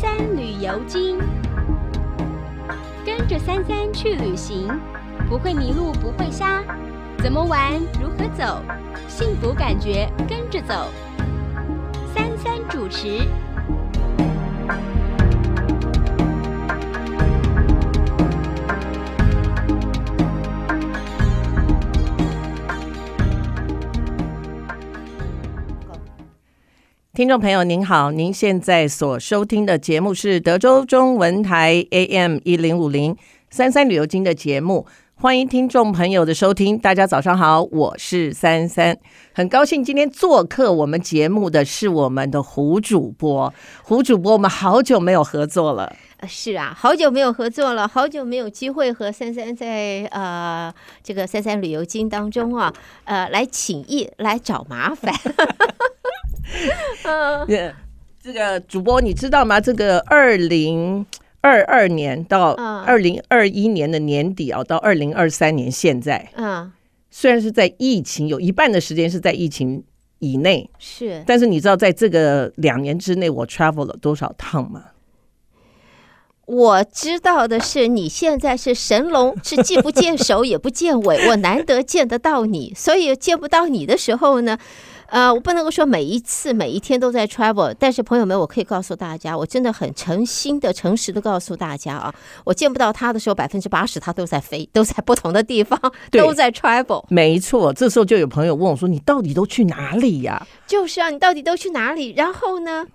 三旅游经，跟着三三去旅行，不会迷路，不会瞎，怎么玩，如何走，幸福感觉跟着走。三三主持。听众朋友您好，您现在所收听的节目是德州中文台 AM 一零五零三三旅游经的节目，欢迎听众朋友的收听。大家早上好，我是三三，很高兴今天做客我们节目的是我们的胡主播。胡主播，我们好久没有合作了。是啊，好久没有合作了，好久没有机会和三三在呃这个三三旅游经当中啊，呃来请益来找麻烦。嗯，这个主播你知道吗？这个二零二二年到二零二一年的年底啊，到二零二三年现在，嗯，虽然是在疫情，有一半的时间是在疫情以内，是，但是你知道在这个两年之内我 travel 了多少趟吗？我知道的是，你现在是神龙，是既不见首也不见尾，我难得见得到你，所以见不到你的时候呢。呃，我不能够说每一次每一天都在 travel，但是朋友们，我可以告诉大家，我真的很诚心的、诚实的告诉大家啊，我见不到他的时候，百分之八十他都在飞，都在不同的地方，都在 travel。没错，这时候就有朋友问我说：“你到底都去哪里呀？”就是啊，你到底都去哪里？然后呢？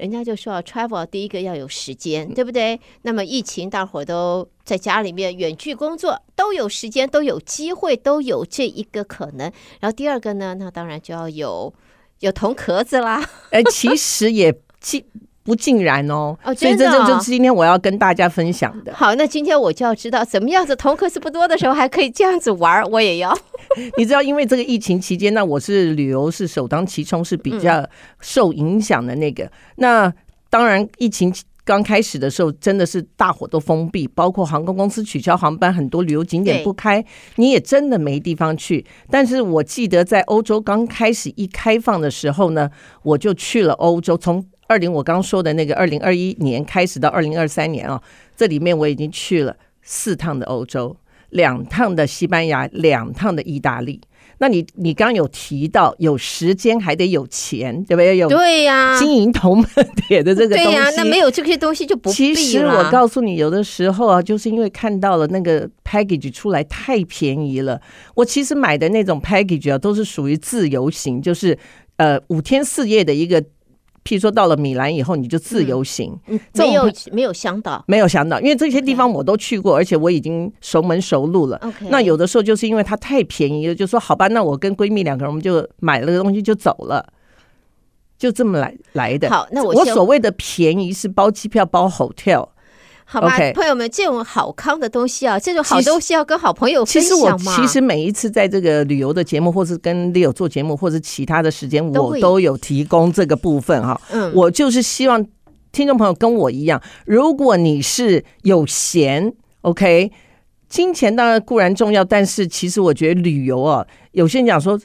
人家就说啊，travel 第一个要有时间，对不对？那么疫情，大伙都在家里面远距工作，都有时间，都有机会，都有这一个可能。然后第二个呢，那当然就要有有铜壳子啦。哎，其实也尽不尽然哦。哦，所以这这就是今天我要跟大家分享的。好，那今天我就要知道，怎么样子同课是不多的时候还可以这样子玩，我也要。你知道，因为这个疫情期间，那我是旅游是首当其冲，是比较受影响的那个。嗯、那当然，疫情刚开始的时候，真的是大伙都封闭，包括航空公司取消航班，很多旅游景点不开，你也真的没地方去。但是我记得在欧洲刚开始一开放的时候呢，我就去了欧洲。从二零我刚说的那个二零二一年开始到二零二三年啊，这里面我已经去了四趟的欧洲。两趟的西班牙，两趟的意大利。那你你刚刚有提到，有时间还得有钱，对不对？有对呀，金银铜门铁的这个东西。对呀、啊，那没有这些东西就不必了。其实我告诉你，有的时候啊，就是因为看到了那个 package 出来太便宜了。我其实买的那种 package 啊，都是属于自由行，就是呃五天四夜的一个。譬如说到了米兰以后，你就自由行，嗯、没有没有向导，没有向导，因为这些地方我都去过，而且我已经熟门熟路了。Okay. 那有的时候就是因为它太便宜了，就说好吧，那我跟闺蜜两个人，我们就买了个东西就走了，就这么来来的。好，那我我所谓的便宜是包机票包 hotel。好吧，Okay. 朋友们，这种好康的东西啊，这种好东西要跟好朋友分享嘛。其实，我其实每一次在这个旅游的节目，或是跟 Leo 做节目，或是其他的时间，我都有提供这个部分哈。嗯，我就是希望听众朋友跟我一样，如果你是有闲，OK，金钱当然固然重要，但是其实我觉得旅游啊，有些人讲说。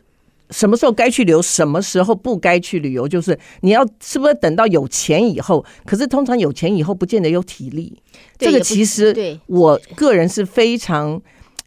什么时候该去旅游，什么时候不该去旅游，就是你要是不是等到有钱以后？可是通常有钱以后，不见得有体力。这个其实我个人是非常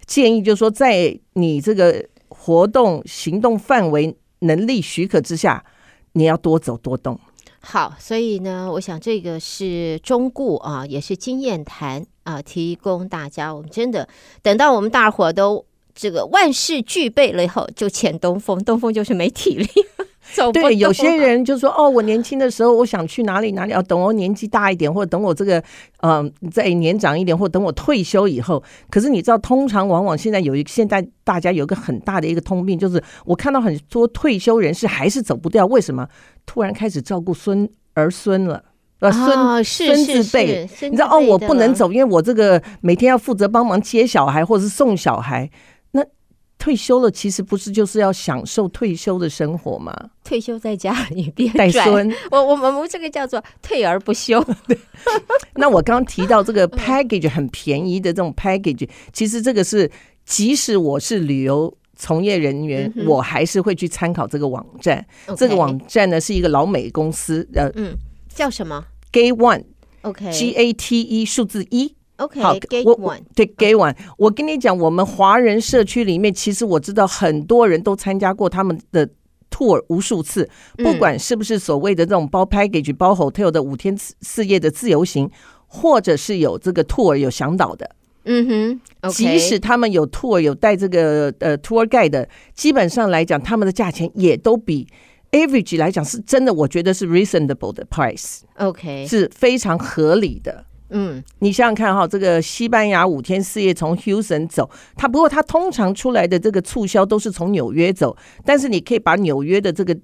建议，就是说，在你这个活动行动范围能力许可之下，你要多走多动。好，所以呢，我想这个是中顾啊，也是经验谈啊，提供大家。我们真的等到我们大伙都。这个万事俱备了以后，就欠东风。东风就是没体力，走不。对，有些人就说：“哦，我年轻的时候，我想去哪里哪里，要等我年纪大一点，或者等我这个嗯、呃、再年长一点，或者等我退休以后。”可是你知道，通常往往现在有一个现在大家有一个很大的一个通病，就是我看到很多退休人士还是走不掉。为什么？突然开始照顾孙儿孙了，呃，孙、哦、孙子辈，你知道哦，我不能走，因为我这个每天要负责帮忙接小孩或者是送小孩。退休了，其实不是就是要享受退休的生活吗？退休在家里边带孙，我我们我这个叫做退而不休。那我刚刚提到这个 package 很便宜的这种 package，其实这个是即使我是旅游从业人员，嗯、我还是会去参考这个网站。Okay. 这个网站呢是一个老美公司，呃，嗯，叫什么？Gate One。，OK，G A T E 数字一，OK，好 One，对，Gate One，我跟你讲，我们华人社区里面，其实我知道很多人都参加过他们的 tour 无数次，不管是不是所谓的这种包 package、包 hotel 的五天四夜的自由行，或者是有这个 tour 有向导的。嗯哼，okay、即使他们有 tour 有带这个呃 tour guide 的，基本上来讲，他们的价钱也都比 average 来讲是真的，我觉得是 reasonable 的 price，OK，、okay、是非常合理的。嗯，你想想看哈，这个西班牙五天四夜从 Houston 走，它不过它通常出来的这个促销都是从纽约走，但是你可以把纽约的这个。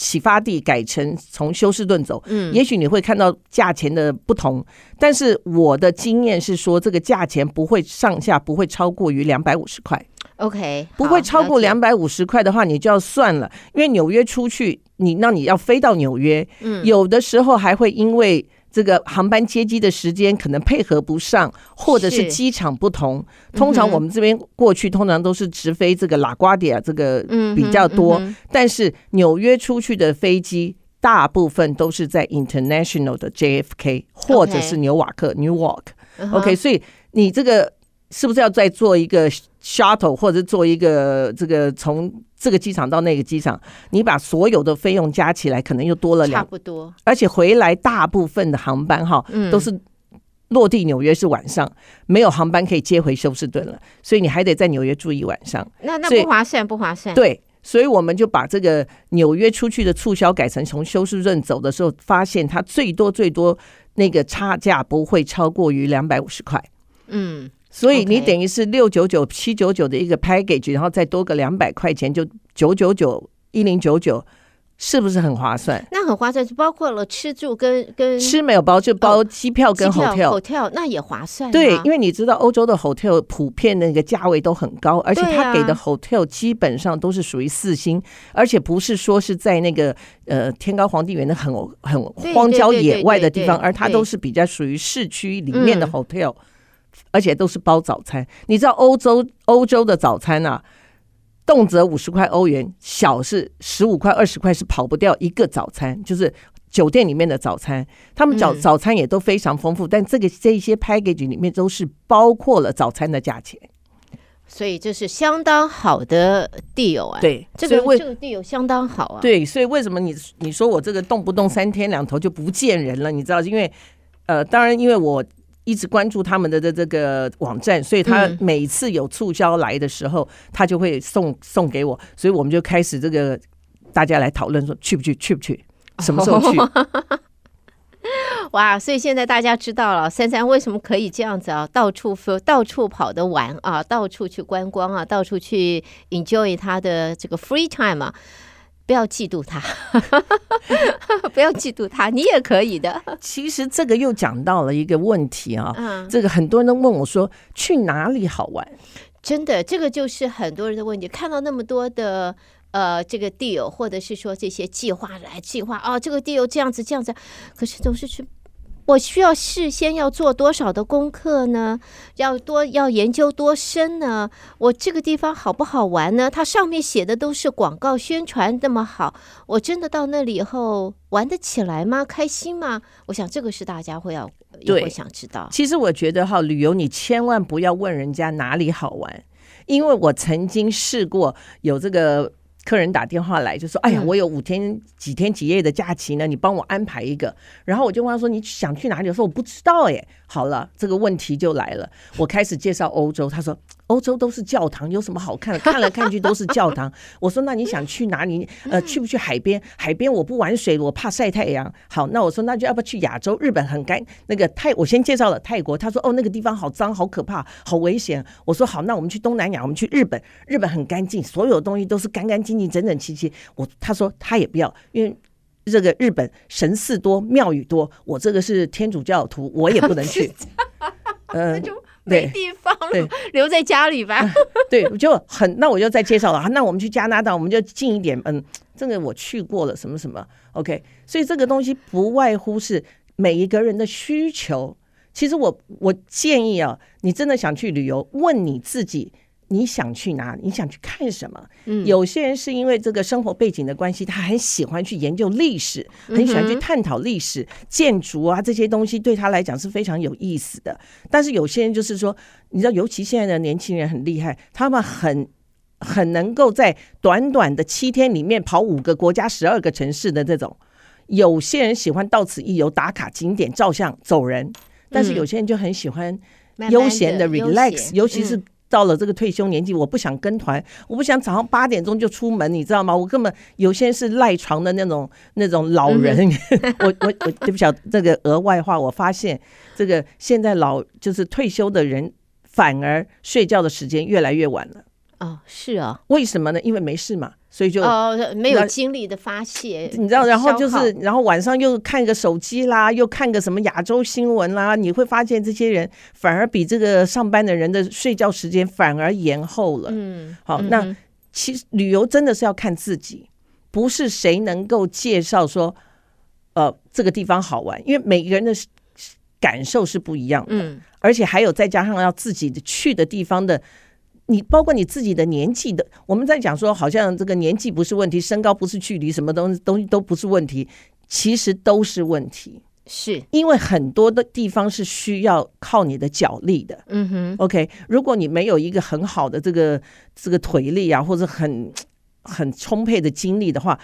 启发地改成从休斯顿走，嗯，也许你会看到价钱的不同，但是我的经验是说，这个价钱不会上下不会超过于两百五十块，OK，不会超过两百五十块的话，你就要算了，因为纽约出去，你那你要飞到纽约，嗯，有的时候还会因为。这个航班接机的时间可能配合不上，或者是机场不同。通常我们这边过去通常都是直飞这个拉瓜迪亚，这个比较多。嗯嗯、但是纽约出去的飞机大部分都是在 international 的 JFK 或者是纽瓦克 Newark。OK，所以你这个是不是要再做一个 shuttle，或者做一个这个从？这个机场到那个机场，你把所有的费用加起来，可能又多了两，差不多。而且回来大部分的航班哈，都是落地纽约是晚上，没有航班可以接回休斯顿了，所以你还得在纽约住一晚上。那那不划算，不划算。对，所以我们就把这个纽约出去的促销改成从休斯顿走的时候，发现它最多最多那个差价不会超过于两百五十块。嗯。所以你等于是六九九七九九的一个 package，然后再多个两百块钱，就九九九一零九九，是不是很划算？那很划算，就包括了吃住跟跟吃没有包，就包机票跟 hotel，hotel、hotel 那也划算。对，因为你知道欧洲的 hotel 普遍那个价位都很高，而且他给的 hotel 基本上都是属于四星，而且不是说是在那个呃天高皇帝远的很很荒郊野外的地方，而它都是比较属于市区里面的 hotel。而且都是包早餐，你知道欧洲欧洲的早餐啊，动辄五十块欧元，小是十五块二十块，是跑不掉一个早餐，就是酒店里面的早餐。他们早早餐也都非常丰富，嗯、但这个这一些 package 里面都是包括了早餐的价钱，所以这是相当好的 deal 啊。对，这个这个 deal 相当好啊。对，所以为什么你你说我这个动不动三天两头就不见人了？你知道，因为呃，当然因为我。一直关注他们的的这个网站，所以他每次有促销来的时候，嗯、他就会送送给我，所以我们就开始这个大家来讨论说去不去，去不去，什么时候去？哦、哇！所以现在大家知道了，珊珊为什么可以这样子啊，到处到处跑的玩啊，到处去观光啊，到处去 enjoy 他的这个 free time 啊。不要嫉妒他，不要嫉妒他，你也可以的。其实这个又讲到了一个问题啊，嗯，这个很多人都问我说，去哪里好玩？真的，这个就是很多人的问题。看到那么多的呃，这个 deal，或者是说这些计划来计划啊，这个 deal 这样子这样子，可是总是去。我需要事先要做多少的功课呢？要多要研究多深呢？我这个地方好不好玩呢？它上面写的都是广告宣传那么好，我真的到那里以后玩得起来吗？开心吗？我想这个是大家会要对会想知道。其实我觉得哈，旅游你千万不要问人家哪里好玩，因为我曾经试过有这个。客人打电话来就说：“哎呀，我有五天几天几夜的假期呢，你帮我安排一个。”然后我就问他说：“你想去哪里？”我说：“我不知道。”耶。好了，这个问题就来了。我开始介绍欧洲，他说：“欧洲都是教堂，有什么好看的？看来看去都是教堂。”我说：“那你想去哪里？呃，去不去海边？海边我不玩水，我怕晒太阳。”好，那我说那就要不要去亚洲？日本很干，那个泰我先介绍了泰国。他说：“哦，那个地方好脏，好可怕，好危险。”我说：“好，那我们去东南亚，我们去日本。日本很干净，所有东西都是干干净净、整整齐齐。”我他说他也不要，因为。这个日本神寺多，庙宇多，我这个是天主教徒，我也不能去。嗯、呃，那就没地方了，留在家里吧。对，我就很，那我就再介绍了。那我们去加拿大，我们就近一点。嗯，这个我去过了，什么什么。OK，所以这个东西不外乎是每一个人的需求。其实我我建议啊，你真的想去旅游，问你自己。你想去哪里？你想去看什么？嗯，有些人是因为这个生活背景的关系，他很喜欢去研究历史，很喜欢去探讨历史、嗯、建筑啊这些东西，对他来讲是非常有意思的。但是有些人就是说，你知道，尤其现在的年轻人很厉害，他们很很能够在短短的七天里面跑五个国家、十二个城市的这种。有些人喜欢到此一游、打卡景点、照相、走人，但是有些人就很喜欢悠闲的 relax，慢慢的尤其是。到了这个退休年纪，我不想跟团，我不想早上八点钟就出门，你知道吗？我根本有些是赖床的那种那种老人。嗯、我我我对不起，这个额外话，我发现这个现在老就是退休的人，反而睡觉的时间越来越晚了。哦，是啊，为什么呢？因为没事嘛。所以就哦，没有精力的发泄，你知道，然后就是，然后晚上又看个手机啦，又看个什么亚洲新闻啦，你会发现这些人反而比这个上班的人的睡觉时间反而延后了。嗯，好，那其实旅游真的是要看自己，不是谁能够介绍说，呃，这个地方好玩，因为每个人的感受是不一样的，嗯，而且还有再加上要自己的去的地方的。你包括你自己的年纪的，我们在讲说，好像这个年纪不是问题，身高不是距离，什么东西东西都不是问题，其实都是问题。是因为很多的地方是需要靠你的脚力的。嗯哼，OK，如果你没有一个很好的这个这个腿力啊，或者很很充沛的精力的话，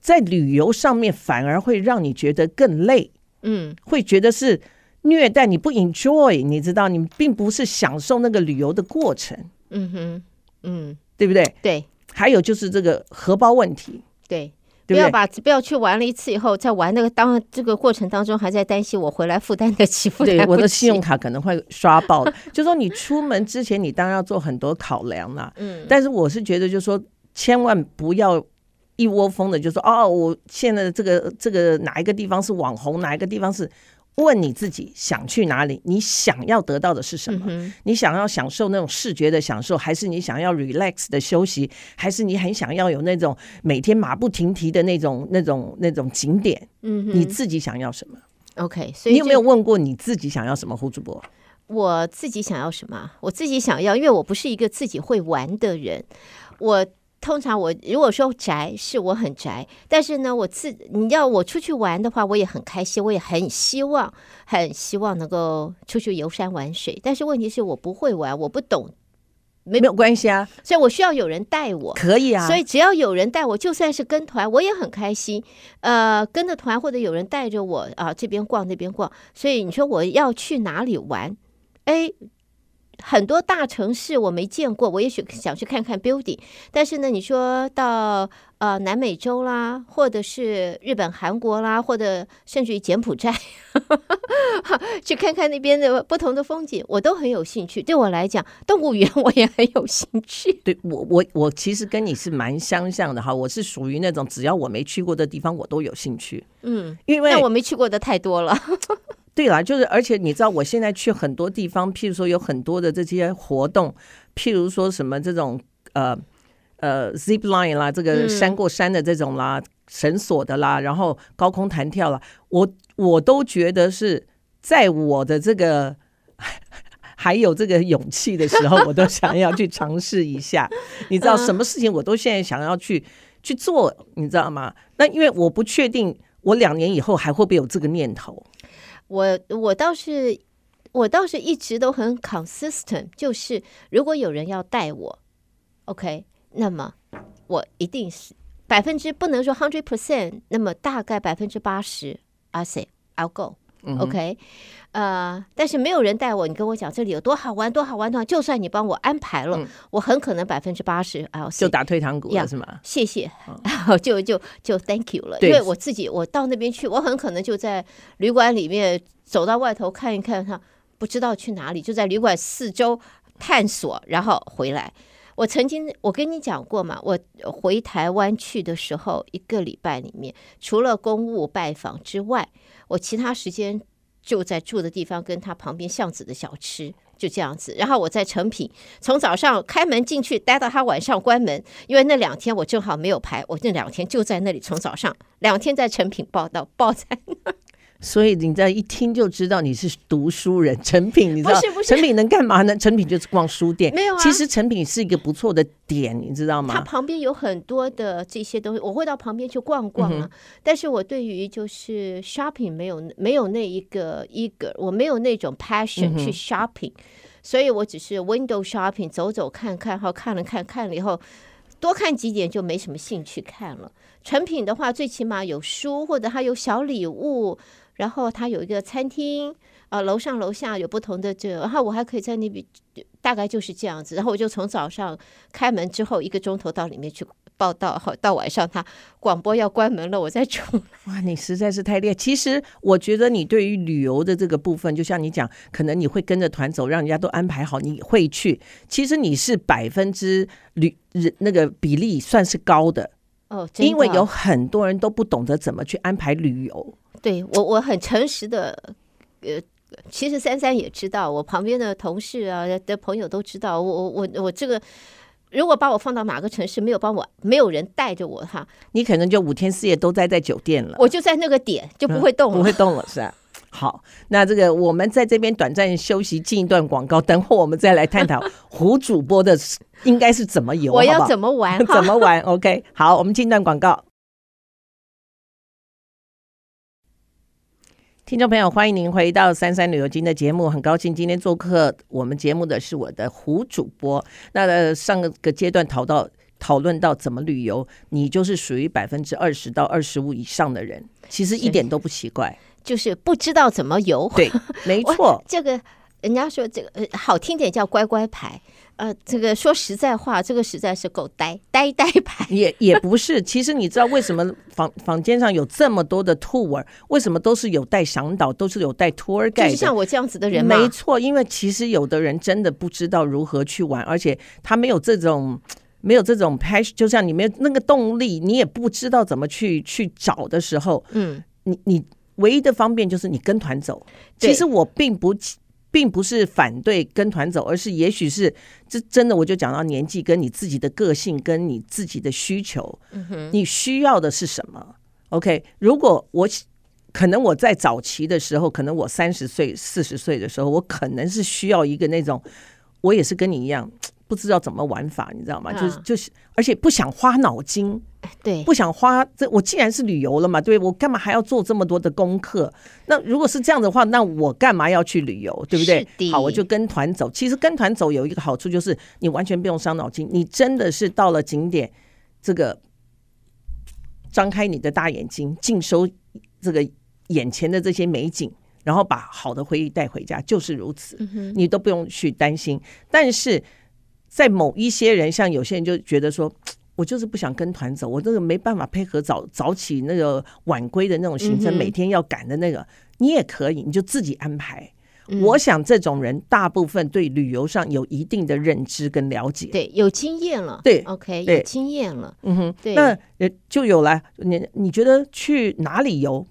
在旅游上面反而会让你觉得更累。嗯，会觉得是虐待，你不 enjoy，你知道，你并不是享受那个旅游的过程。嗯哼，嗯，对不对？对，还有就是这个荷包问题，对，对不，对不要把不要去玩了一次以后，在玩那个当这个过程当中，还在担心我回来负担得起，负担对，我的信用卡可能会刷爆。就说你出门之前，你当然要做很多考量啦。嗯，但是我是觉得，就是说千万不要一窝蜂的，就说哦，我现在的这个这个哪一个地方是网红，哪一个地方是。问你自己想去哪里？你想要得到的是什么？嗯、你想要享受那种视觉的享受，还是你想要 relax 的休息，还是你很想要有那种每天马不停蹄的那种、那种、那种景点？嗯，你自己想要什么？OK，所以你有没有问过你自己想要什么？胡主播，我自己想要什么？我自己想要，因为我不是一个自己会玩的人，我。通常我如果说宅，是我很宅，但是呢，我自你要我出去玩的话，我也很开心，我也很希望，很希望能够出去游山玩水。但是问题是我不会玩，我不懂，没没有关系啊，所以我需要有人带我，可以啊。所以只要有人带我，就算是跟团，我也很开心。呃，跟着团或者有人带着我啊，这边逛那边逛。所以你说我要去哪里玩？哎。很多大城市我没见过，我也许想去看看 building。但是呢，你说到呃南美洲啦，或者是日本、韩国啦，或者甚至于柬埔寨，去看看那边的不同的风景，我都很有兴趣。对我来讲，动物园我也很有兴趣。对我，我我其实跟你是蛮相像的哈，我是属于那种只要我没去过的地方，我都有兴趣。嗯，因为那我没去过的太多了。对啦，就是而且你知道，我现在去很多地方，譬如说有很多的这些活动，譬如说什么这种呃呃 zip line 啦，这个山过山的这种啦，嗯、绳索的啦，然后高空弹跳啦，我我都觉得是在我的这个 还有这个勇气的时候，我都想要去尝试一下。你知道，什么事情我都现在想要去去做，你知道吗？那因为我不确定我两年以后还会不会有这个念头。我我倒是我倒是一直都很 consistent，就是如果有人要带我，OK，那么我一定是百分之不能说 hundred percent，那么大概百分之八十，I say I'll go。OK，呃，但是没有人带我，你跟我讲这里有多好玩，多好玩的话，就算你帮我安排了，嗯、我很可能百分之八十 say, 就打退堂鼓了，是吗？谢谢，哦、就就就 Thank you 了，因为我自己我到那边去，我很可能就在旅馆里面走到外头看一看，哈，不知道去哪里，就在旅馆四周探索，然后回来。我曾经我跟你讲过嘛，我回台湾去的时候，一个礼拜里面，除了公务拜访之外，我其他时间就在住的地方，跟他旁边巷子的小吃，就这样子。然后我在成品，从早上开门进去，待到他晚上关门，因为那两天我正好没有排，我那两天就在那里，从早上两天在成品报到，报在那。所以你在一听就知道你是读书人。成品，你知道？不是不是，诚品能干嘛呢？成品 就是逛书店。没有啊，其实成品是一个不错的点，你知道吗？它旁边有很多的这些东西，我会到旁边去逛逛啊。嗯、但是我对于就是 shopping 没有没有那一个一个，我没有那种 passion 去 shopping，、嗯、所以我只是 window shopping，走走看看，好看了看看了以后，多看几点就没什么兴趣看了。成品的话，最起码有书，或者它有小礼物。然后它有一个餐厅，呃，楼上楼下有不同的这，然后我还可以在那边，大概就是这样子。然后我就从早上开门之后一个钟头到里面去报道，好到晚上他广播要关门了，我再出来。哇，你实在是太厉害！其实我觉得你对于旅游的这个部分，就像你讲，可能你会跟着团走，让人家都安排好，你会去。其实你是百分之旅人那个比例算是高的哦，因为有很多人都不懂得怎么去安排旅游。对我，我很诚实的，呃，其实三三也知道，我旁边的同事啊的朋友都知道，我我我这个，如果把我放到哪个城市，没有帮我，没有人带着我哈，你可能就五天四夜都待在酒店了，我就在那个点就不会动了，嗯，不会动了，是吧？好，那这个我们在这边短暂休息，进一段广告，等会我们再来探讨 胡主播的应该是怎么游，我要怎么玩，怎么玩？OK，好，我们进一段广告。听众朋友，欢迎您回到三三旅游金的节目。很高兴今天做客我们节目的是我的胡主播。那上个阶段讨到讨论到怎么旅游，你就是属于百分之二十到二十五以上的人，其实一点都不奇怪，就是不知道怎么游。对，没 错，这个人家说这个呃好听点叫乖乖牌。呃，这个说实在话，这个实在是够呆呆呆牌，也也不是。其实你知道为什么房房间上有这么多的 tour，为什么都是有带向导，都是有带 tour guide？就是像我这样子的人吗？没错，因为其实有的人真的不知道如何去玩，而且他没有这种没有这种 passion，就像你没有那个动力，你也不知道怎么去去找的时候，嗯，你你唯一的方便就是你跟团走。其实我并不。并不是反对跟团走，而是也许是这真的，我就讲到年纪跟你自己的个性跟你自己的需求，你需要的是什么？OK，如果我可能我在早期的时候，可能我三十岁、四十岁的时候，我可能是需要一个那种，我也是跟你一样。不知道怎么玩法，你知道吗？就是就是，而且不想花脑筋，对，不想花这。我既然是旅游了嘛，对，我干嘛还要做这么多的功课？那如果是这样的话，那我干嘛要去旅游？对不对？好，我就跟团走。其实跟团走有一个好处，就是你完全不用伤脑筋，你真的是到了景点，这个张开你的大眼睛，尽收这个眼前的这些美景，然后把好的回忆带回家，就是如此。你都不用去担心，但是。在某一些人，像有些人就觉得说，我就是不想跟团走，我这个没办法配合早早起那个晚归的那种行程，每天要赶的那个，你也可以，你就自己安排。我想这种人大部分对旅游上有一定的认知跟了解，对，有经验了，对，OK，有经验了，嗯哼，对，那就有了。你你觉得去哪里游？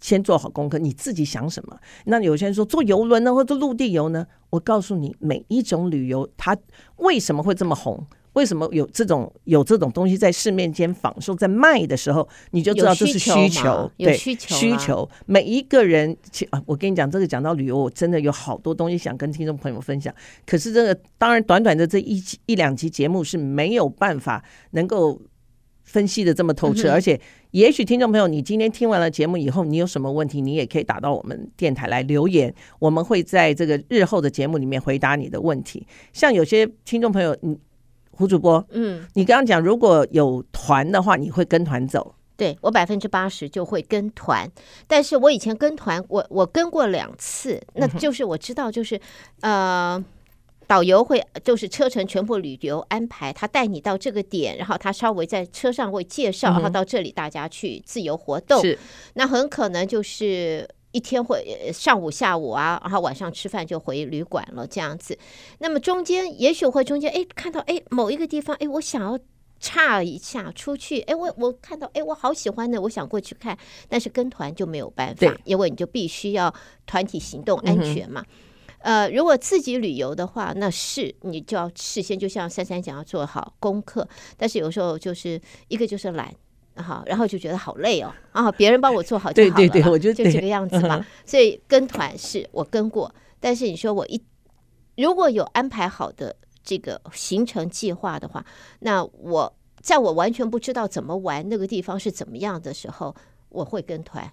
先做好功课，你自己想什么？那有些人说坐游轮呢，或者陆地游呢？我告诉你，每一种旅游它为什么会这么红？为什么有这种有这种东西在市面间仿售在卖的时候，你就知道这是需求，对需求，对，需求。每一个人，啊，我跟你讲，这个讲到旅游，我真的有好多东西想跟听众朋友分享。可是这个当然，短短的这一一两集节目是没有办法能够。分析的这么透彻，而且也许听众朋友，你今天听完了节目以后，你有什么问题，你也可以打到我们电台来留言，我们会在这个日后的节目里面回答你的问题。像有些听众朋友，你胡主播，嗯，你刚刚讲如果有团的话，你会跟团走？对，我百分之八十就会跟团，但是我以前跟团，我我跟过两次，那就是我知道，就是呃。导游会就是车程全部旅游安排，他带你到这个点，然后他稍微在车上会介绍，然后到这里大家去自由活动。是，那很可能就是一天会上午、下午啊，然后晚上吃饭就回旅馆了这样子。那么中间也许会中间哎看到哎某一个地方哎我想要岔一下出去哎我我看到哎我好喜欢的我想过去看，但是跟团就没有办法，因为你就必须要团体行动安全嘛。嗯呃，如果自己旅游的话，那是你就要事先就像珊珊讲，要做好功课。但是有时候就是一个就是懒好，然后就觉得好累哦，啊，别人帮我做好就好了，对对对，我觉得就这个样子嘛。嗯、所以跟团是我跟过，但是你说我一如果有安排好的这个行程计划的话，那我在我完全不知道怎么玩那个地方是怎么样的时候，我会跟团。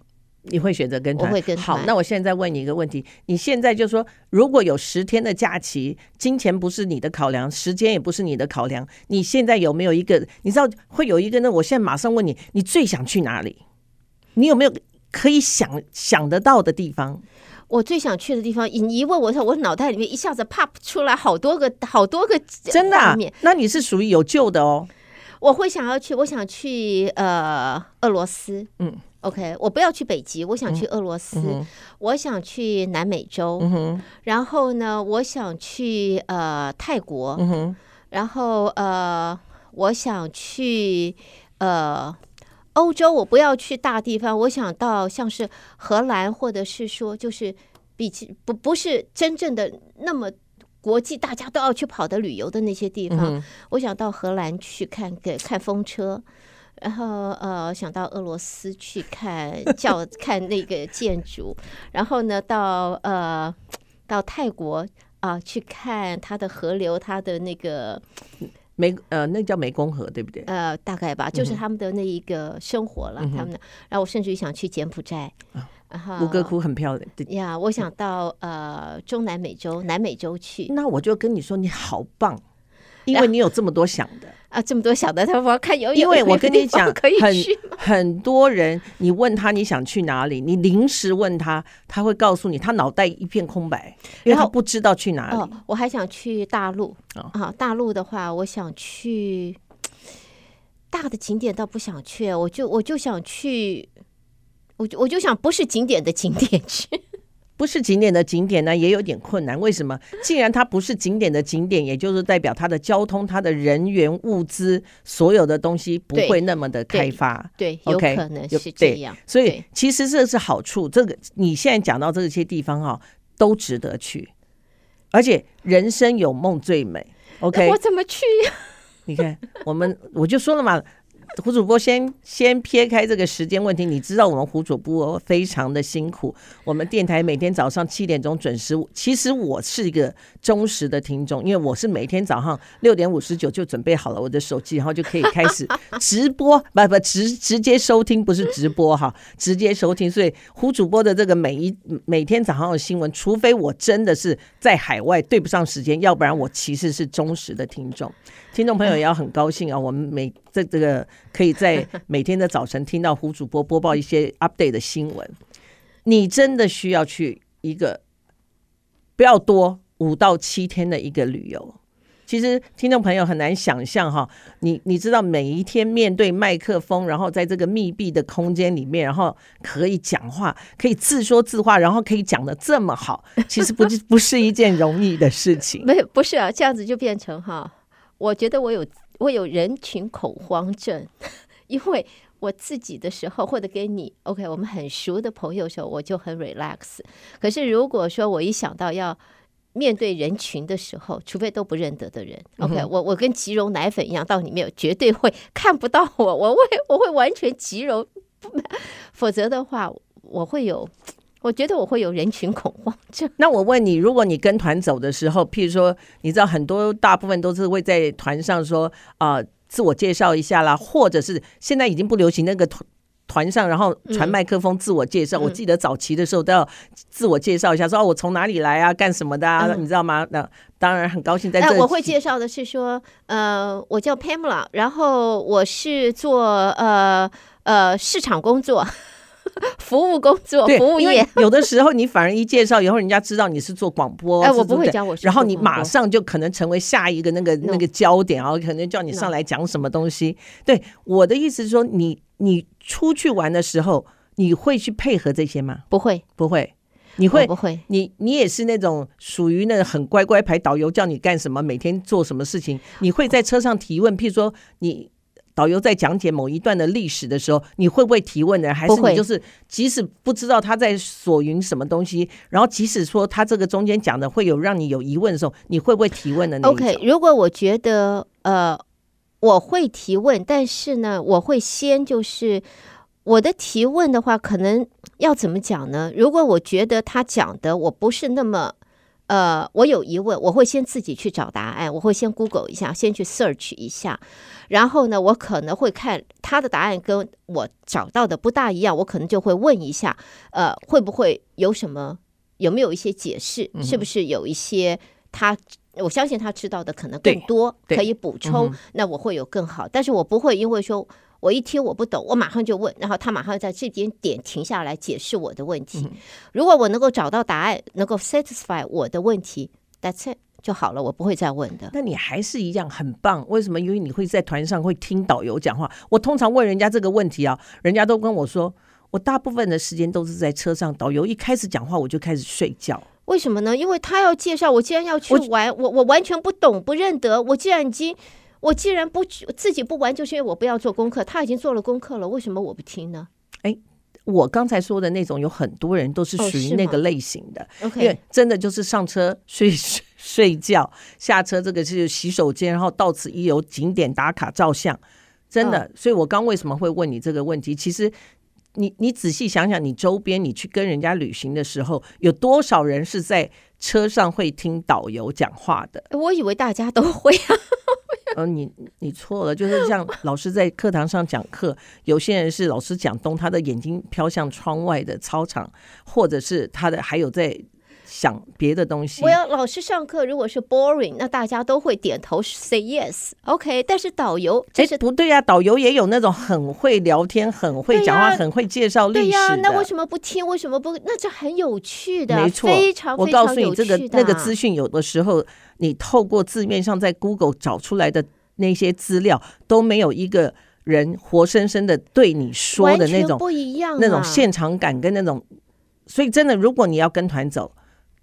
你会选择跟团？我会跟团。好，那我现在问你一个问题：你现在就说，如果有十天的假期，金钱不是你的考量，时间也不是你的考量，你现在有没有一个？你知道会有一个呢？我现在马上问你，你最想去哪里？你有没有可以想想得到的地方？我最想去的地方，你一问我，我脑袋里面一下子 pop 出来好多个、好多个真的、啊。那你是属于有救的哦。我会想要去，我想去呃俄罗斯，嗯。OK，我不要去北极，我想去俄罗斯，嗯、我想去南美洲，嗯、然后呢，我想去呃泰国，嗯、然后呃，我想去呃欧洲，我不要去大地方，我想到像是荷兰，或者是说就是比起不不是真正的那么国际大家都要去跑的旅游的那些地方，嗯、我想到荷兰去看个看风车。然后呃，想到俄罗斯去看叫 看那个建筑，然后呢，到呃到泰国啊、呃、去看它的河流，它的那个湄呃那叫湄公河对不对？呃，大概吧，就是他们的那一个生活了，嗯、他们的。然后我甚至于想去柬埔寨，啊、然后吴哥窟很漂亮。对呀，我想到呃中南美洲、南美洲去。那我就跟你说，你好棒。因为你有这么多想的啊，这么多想的，他说看有，因为我跟你讲，可以去很 很多人，你问他你想去哪里，你临时问他，他会告诉你，他脑袋一片空白，因为他不知道去哪里。哦，我还想去大陆啊，大陆的话，我想去大的景点倒不想去，我就我就想去，我就我就想不是景点的景点去。不是景点的景点呢，也有点困难。为什么？既然它不是景点的景点，也就是代表它的交通、它的人员、物资，所有的东西不会那么的开发。对，有可能是这样。所以其实这是好处。这个你现在讲到这些地方哈、哦，都值得去。而且人生有梦最美。OK，我怎么去呀？你看，我们我就说了嘛。胡主播先先撇开这个时间问题，你知道我们胡主播非常的辛苦。我们电台每天早上七点钟准时。其实我是一个忠实的听众，因为我是每天早上 六点五十九就准备好了我的手机，然后就可以开始直播，不不直直接收听，不是直播哈，直接收听。所以胡主播的这个每一每天早上的新闻，除非我真的是在海外对不上时间，要不然我其实是忠实的听众。听众朋友也要很高兴啊！我们每这这个可以在 每天的早晨听到胡主播播报一些 update 的新闻。你真的需要去一个不要多五到七天的一个旅游。其实听众朋友很难想象哈，你你知道每一天面对麦克风，然后在这个密闭的空间里面，然后可以讲话，可以自说自话，然后可以讲的这么好，其实不是不是一件容易的事情。没有，不是啊，这样子就变成哈。我觉得我有我有人群恐慌症，因为我自己的时候，或者跟你 OK，我们很熟的朋友的时候，我就很 relax。可是如果说我一想到要面对人群的时候，除非都不认得的人，OK，嗯，我我跟即溶奶粉一样，到里面绝对会看不到我，我会我会完全即溶，否则的话我会有。我觉得我会有人群恐慌症。那我问你，如果你跟团走的时候，譬如说，你知道很多大部分都是会在团上说啊、呃，自我介绍一下啦，或者是现在已经不流行那个团团上，然后传麦克风自我介绍。嗯、我记得早期的时候都要自我介绍一下，说哦，我从哪里来啊，干什么的啊，嗯、你知道吗？那当然很高兴在这里。我会介绍的是说，呃，我叫 Pamela，然后我是做呃呃市场工作。服务工作，服务业，有的时候你反而一介绍以后，人家知道你是做广播，哎，我不会教我，然后你马上就可能成为下一个那个那个焦点，然后可能叫你上来讲什么东西。对，我的意思是说，你你出去玩的时候，你会去配合这些吗？不会，不会，你会不会？你你也是那种属于那很乖乖牌，导游叫你干什么，每天做什么事情，你会在车上提问，譬如说你。导游在讲解某一段的历史的时候，你会不会提问呢？还是你就是即使不知道他在索云什么东西，然后即使说他这个中间讲的会有让你有疑问的时候，你会不会提问的那种？OK，如果我觉得呃我会提问，但是呢，我会先就是我的提问的话，可能要怎么讲呢？如果我觉得他讲的我不是那么。呃，我有疑问，我会先自己去找答案，我会先 Google 一下，先去 search 一下，然后呢，我可能会看他的答案跟我找到的不大一样，我可能就会问一下，呃，会不会有什么，有没有一些解释，是不是有一些他，我相信他知道的可能更多，可以补充，那我会有更好，但是我不会因为说。我一听我不懂，我马上就问，然后他马上在这边点停下来解释我的问题。嗯、如果我能够找到答案，能够 satisfy 我的问题，That's it 就好了，我不会再问的。那你还是一样很棒，为什么？因为你会在团上会听导游讲话。我通常问人家这个问题啊，人家都跟我说，我大部分的时间都是在车上，导游一开始讲话我就开始睡觉。为什么呢？因为他要介绍，我既然要去玩，我我，我完全不懂不认得，我既然已经。我既然不自己不玩，就是因为我不要做功课。他已经做了功课了，为什么我不听呢？哎，我刚才说的那种，有很多人都是属于那个类型的。哦、因为真的就是上车睡 睡睡觉，下车这个是洗手间，然后到此一游，景点打卡照相，真的。哦、所以我刚为什么会问你这个问题？其实你你仔细想想，你周边你去跟人家旅行的时候，有多少人是在车上会听导游讲话的？我以为大家都会啊。呃，你你错了，就是像老师在课堂上讲课，有些人是老师讲东，他的眼睛飘向窗外的操场，或者是他的还有在想别的东西。我要老师上课，如果是 boring，那大家都会点头 say yes，OK。但是导游，哎，不对呀，导游也有那种很会聊天、很会讲话、很会介绍历史的。对呀，那为什么不听？为什么不？那这很有趣的，没错，非常非常有趣的。我告诉你，这个那个资讯有的时候。你透过字面上在 Google 找出来的那些资料，都没有一个人活生生的对你说的那种不一样，那种现场感跟那种，所以真的，如果你要跟团走，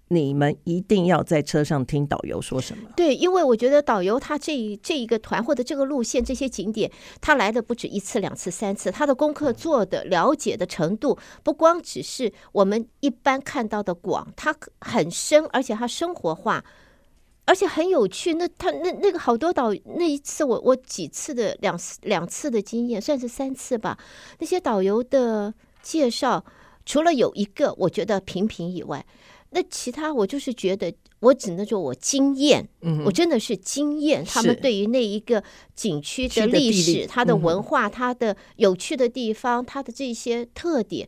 你们一定要在车上听导游说什么。对，因为我觉得导游他这一这一个团或者这个路线这些景点，他来的不止一次、两次、三次，他的功课做的了解的程度，不光只是我们一般看到的广，他很深，而且他生活化。而且很有趣，那他那那个好多导那一次我我几次的两次两次的经验，算是三次吧。那些导游的介绍，除了有一个我觉得平平以外，那其他我就是觉得我只能说我惊艳，嗯，我真的是惊艳。他们对于那一个景区的历史、它的文化、它的有趣的地方、它的这些特点，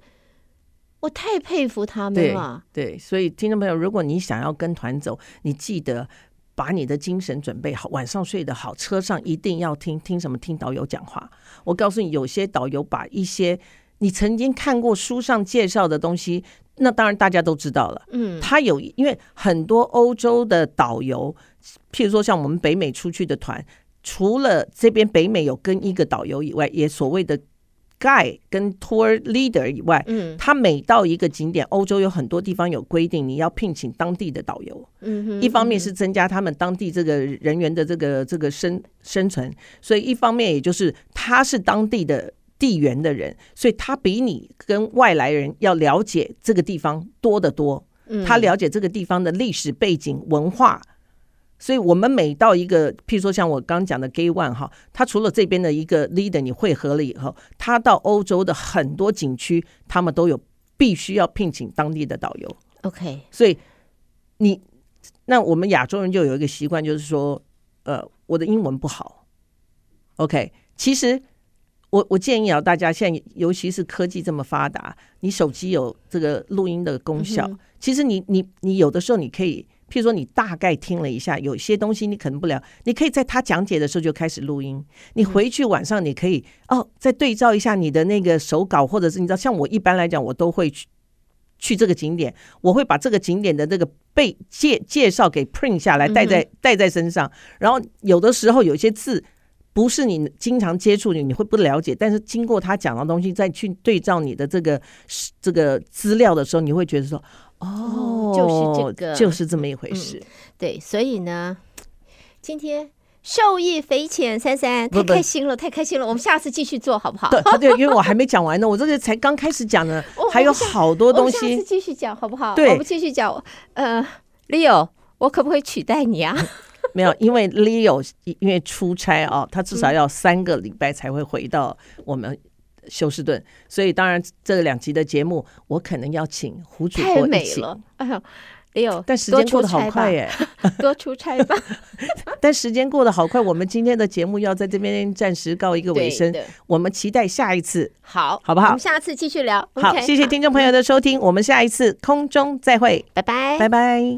我太佩服他们了。对，对，所以听众朋友，如果你想要跟团走，你记得。把你的精神准备好，晚上睡得好，车上一定要听听什么？听导游讲话。我告诉你，有些导游把一些你曾经看过书上介绍的东西，那当然大家都知道了。嗯，他有，因为很多欧洲的导游，譬如说像我们北美出去的团，除了这边北美有跟一个导游以外，也所谓的。Guide 跟 Tour Leader 以外，嗯，他每到一个景点，欧洲有很多地方有规定，你要聘请当地的导游。嗯哼，一方面是增加他们当地这个人员的这个这个生生存，所以一方面也就是他是当地的地缘的人，所以他比你跟外来人要了解这个地方多得多。嗯，他了解这个地方的历史背景、文化。所以，我们每到一个，譬如说像我刚讲的 Gay One 哈，他除了这边的一个 leader 你汇合了以后，他到欧洲的很多景区，他们都有必须要聘请当地的导游。OK，所以你那我们亚洲人就有一个习惯，就是说，呃，我的英文不好。OK，其实我我建议啊，大家现在尤其是科技这么发达，你手机有这个录音的功效，嗯、其实你你你有的时候你可以。譬如说，你大概听了一下，有些东西你可能不了，你可以在他讲解的时候就开始录音。你回去晚上你可以哦，再对照一下你的那个手稿，或者是你知道，像我一般来讲，我都会去去这个景点，我会把这个景点的这个被介介绍给 print 下来，带在带在身上。然后有的时候有些字不是你经常接触你你会不了解，但是经过他讲的东西再去对照你的这个这个资料的时候，你会觉得说。哦，就是这个，就是这么一回事。嗯、对，所以呢，今天受益匪浅，珊珊太开心了，太开心了。我们下次继续做好不好？对，对，因为我还没讲完呢，我这个才刚开始讲呢，还有好多东西。下次继续讲好不好？对，我们继续讲。呃，Leo，我可不可以取代你啊？没有，因为 Leo 因为出差啊，他至少要三个礼拜才会回到我们休斯顿，所以当然这两集的节目，我可能要请胡主播一起。哎呦。没有，但时间过得好快耶！多出差吧。但时间过得好快，我们今天的节目要在这边暂时告一个尾声。我们期待下一次，好，好不好？我们下次继续聊。好，谢谢听众朋友的收听，我们下一次空中再会，拜拜，拜拜。